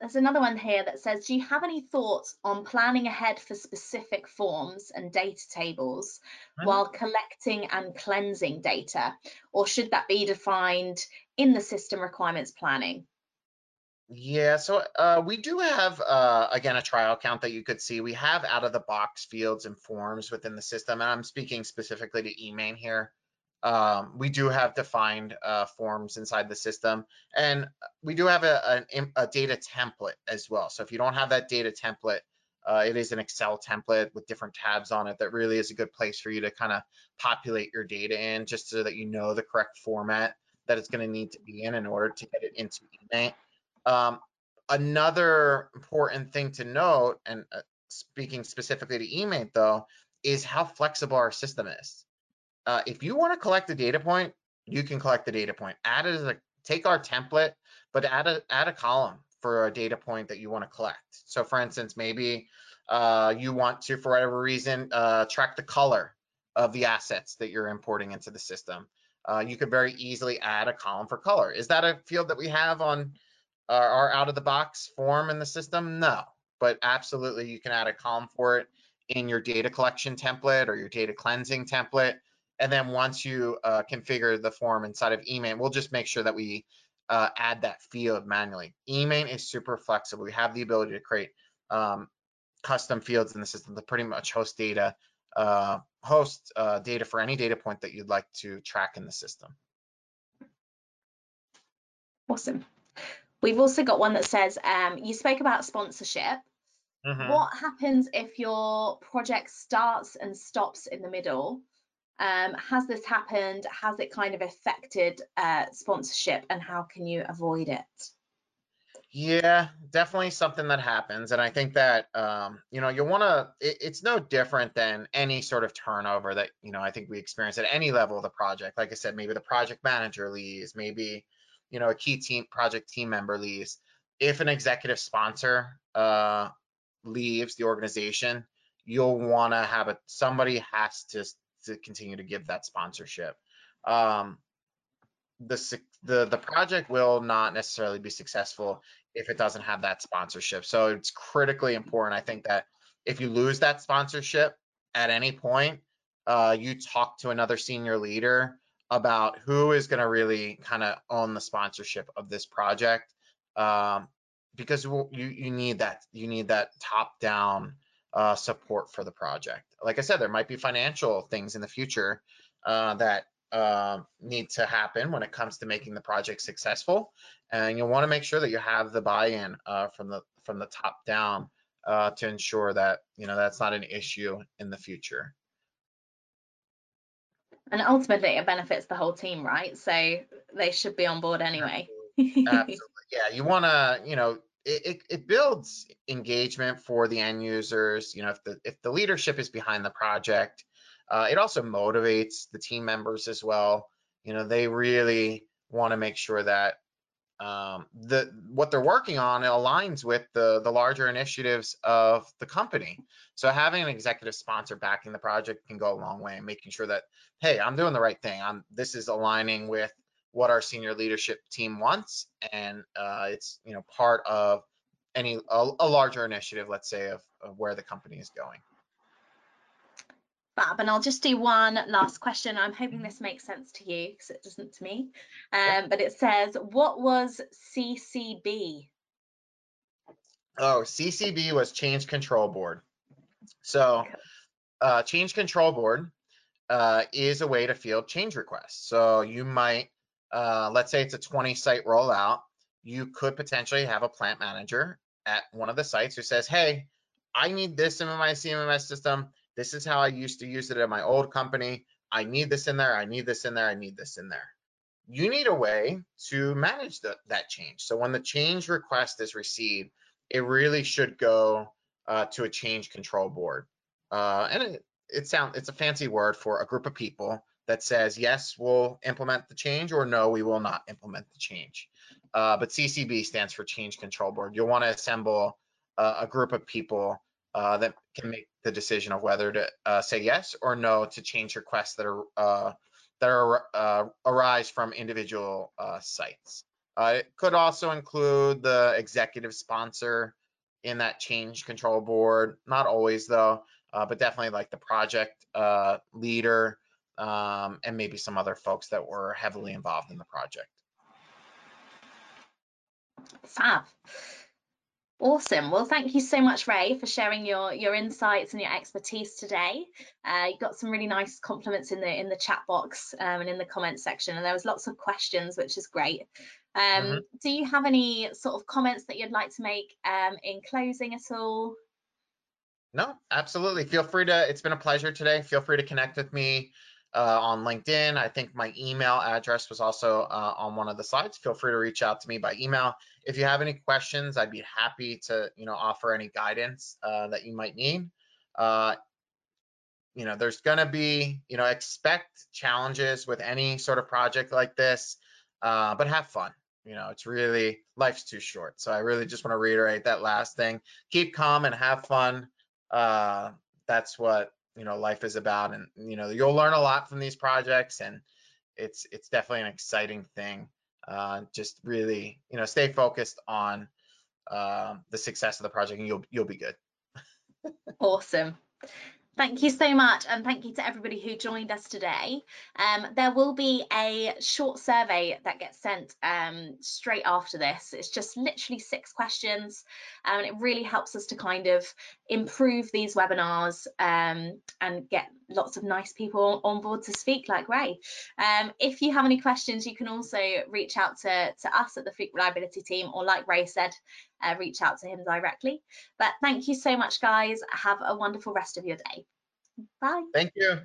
there's another one here that says, do you have any thoughts on planning ahead for specific forms and data tables Mhm. while collecting and cleansing data? Or should that be defined in the system requirements planning? Yeah, so uh, we do have, uh, again, a trial count that you could see. We have out of the box fields and forms within the system, and I'm speaking specifically to eMaint here. Um, we do have defined uh, forms inside the system, and we do have a, im- a data template as well. So if you don't have that data template, uh, it is an Excel template with different tabs on it that really is a good place for you to kind of populate your data in just so that you know the correct format that it's going to need to be in in order to get it into eMaint. Um, another important thing to note, and uh, speaking specifically to eMaint though, is how flexible our system is. Uh, if you want to collect a data point, you can collect the data point. Add it as a take our template, but add a add a column for a data point that you want to collect. So for instance, maybe uh, you want to, for whatever reason, uh, track the color of the assets that you're importing into the system. Uh, you could very easily add a column for color. Is that a field that we have on our, our out of the box form in the system? No, but absolutely you can add a column for it in your data collection template or your data cleansing template. And then once you uh, configure the form inside of eMaint, we'll just make sure that we uh, add that field manually. eMaint is super flexible. We have the ability to create um, custom fields in the system to pretty much host data, uh, host uh, data for any data point that you'd like to track in the system. Awesome. We've also got one that says, um, you spoke about sponsorship. Mhm. What happens if your project starts and stops in the middle? Um, has this happened? Has it kind of affected uh, sponsorship and how can you avoid it? Yeah, definitely something that happens. And I think that, um, you know, you want to, it, it's no different than any sort of turnover that, you know, I think we experience at any level of the project. Like I said, maybe the project manager leaves, maybe, you know, a key team project team member leaves. If an executive sponsor uh, leaves the organization, you'll want to have it, somebody has to, to continue to give that sponsorship. Um, the, the the project will not necessarily be successful if it doesn't have that sponsorship. So it's critically important. I think that if you lose that sponsorship at any point, uh, you talk to another senior leader about who is going to really kind of own the sponsorship of this project, um, because you you need that you need that top down uh, support for the project. Like I said, there might be financial things in the future uh, that uh, need to happen when it comes to making the project successful and you'll want to make sure that you have the buy-in uh, from the from the top down uh, to ensure that you know that's not an issue in the future. And ultimately, it benefits the whole team, right? So they should be on board anyway. Absolutely, yeah. You want to, you know, it, it, it builds engagement for the end users. You know, if the if the leadership is behind the project, uh, it also motivates the team members as well. You know, they really want to make sure that um, the what they're working on aligns with the the larger initiatives of the company. So having an executive sponsor backing the project can go a long way in making sure that hey, I'm doing the right thing. I'm this is aligning with what our senior leadership team wants, and uh, it's you know part of any a, a larger initiative, let's say, of, of where the company is going. Bob, and I'll just do one last question. I'm hoping this makes sense to you because it doesn't to me. Um, but it says, what was CCB? Oh, CCB was Change Control Board. So, uh, Change Control Board uh, is a way to field change requests. So you might uh, let's say it's a 20 site rollout, you could potentially have a plant manager at one of the sites who says, hey, I need this in my CMMS system. This is how I used to use it at my old company. I need this in there. I need this in there. I need this in there. You need a way to manage the, that change. So when the change request is received, it really should go uh, to a change control board. Uh, and it, it sound, it's a fancy word for a group of people that says, yes, we'll implement the change or no, we will not implement the change. Uh, but CCB stands for Change Control Board. You'll want to assemble uh, a group of people uh, that can make the decision of whether to uh, say yes or no to change requests that are uh, that are uh, arise from individual sites. it could also include the executive sponsor in that change control board. Not always though, but definitely like the project leader um, and maybe some other folks that were heavily involved in the project. Fab. Awesome. Well, thank you so much, Ray, for sharing your your insights and your expertise today. Uh, you got some really nice compliments in the in the chat box um, and in the comment section, and there was lots of questions, which is great. Um, mm -hmm. Do you have any sort of comments that you'd like to make um, in closing at all? No, absolutely. Feel free to. It's been a pleasure today. Feel free to connect with me uh, on LinkedIn. I think my email address was also uh, on one of the slides. Feel free to reach out to me by email. If you have any questions, I'd be happy to, you know, offer any guidance uh, that you might need. Uh, you know, there's going to be, you know, expect challenges with any sort of project like this, uh, but have fun. You know, it's really life's too short. So I really just want to reiterate that last thing. Keep calm and have fun. Uh, that's what you know life is about and you know you'll learn a lot from these projects and it's it's definitely an exciting thing uh, just really you know stay focused on uh, the success of the project and you'll you'll be good awesome Thank you so much, and thank you to everybody who joined us today. Um, there will be a short survey that gets sent um, straight after this. It's just literally six questions, and it really helps us to kind of improve these webinars um, and get lots of nice people on board to speak like Ray. Um, if you have any questions, you can also reach out to, to us at the Fluke Reliability team, or like Ray said, uh, reach out to him directly. But thank you so much, guys. Have a wonderful rest of your day. Bye. Thank you.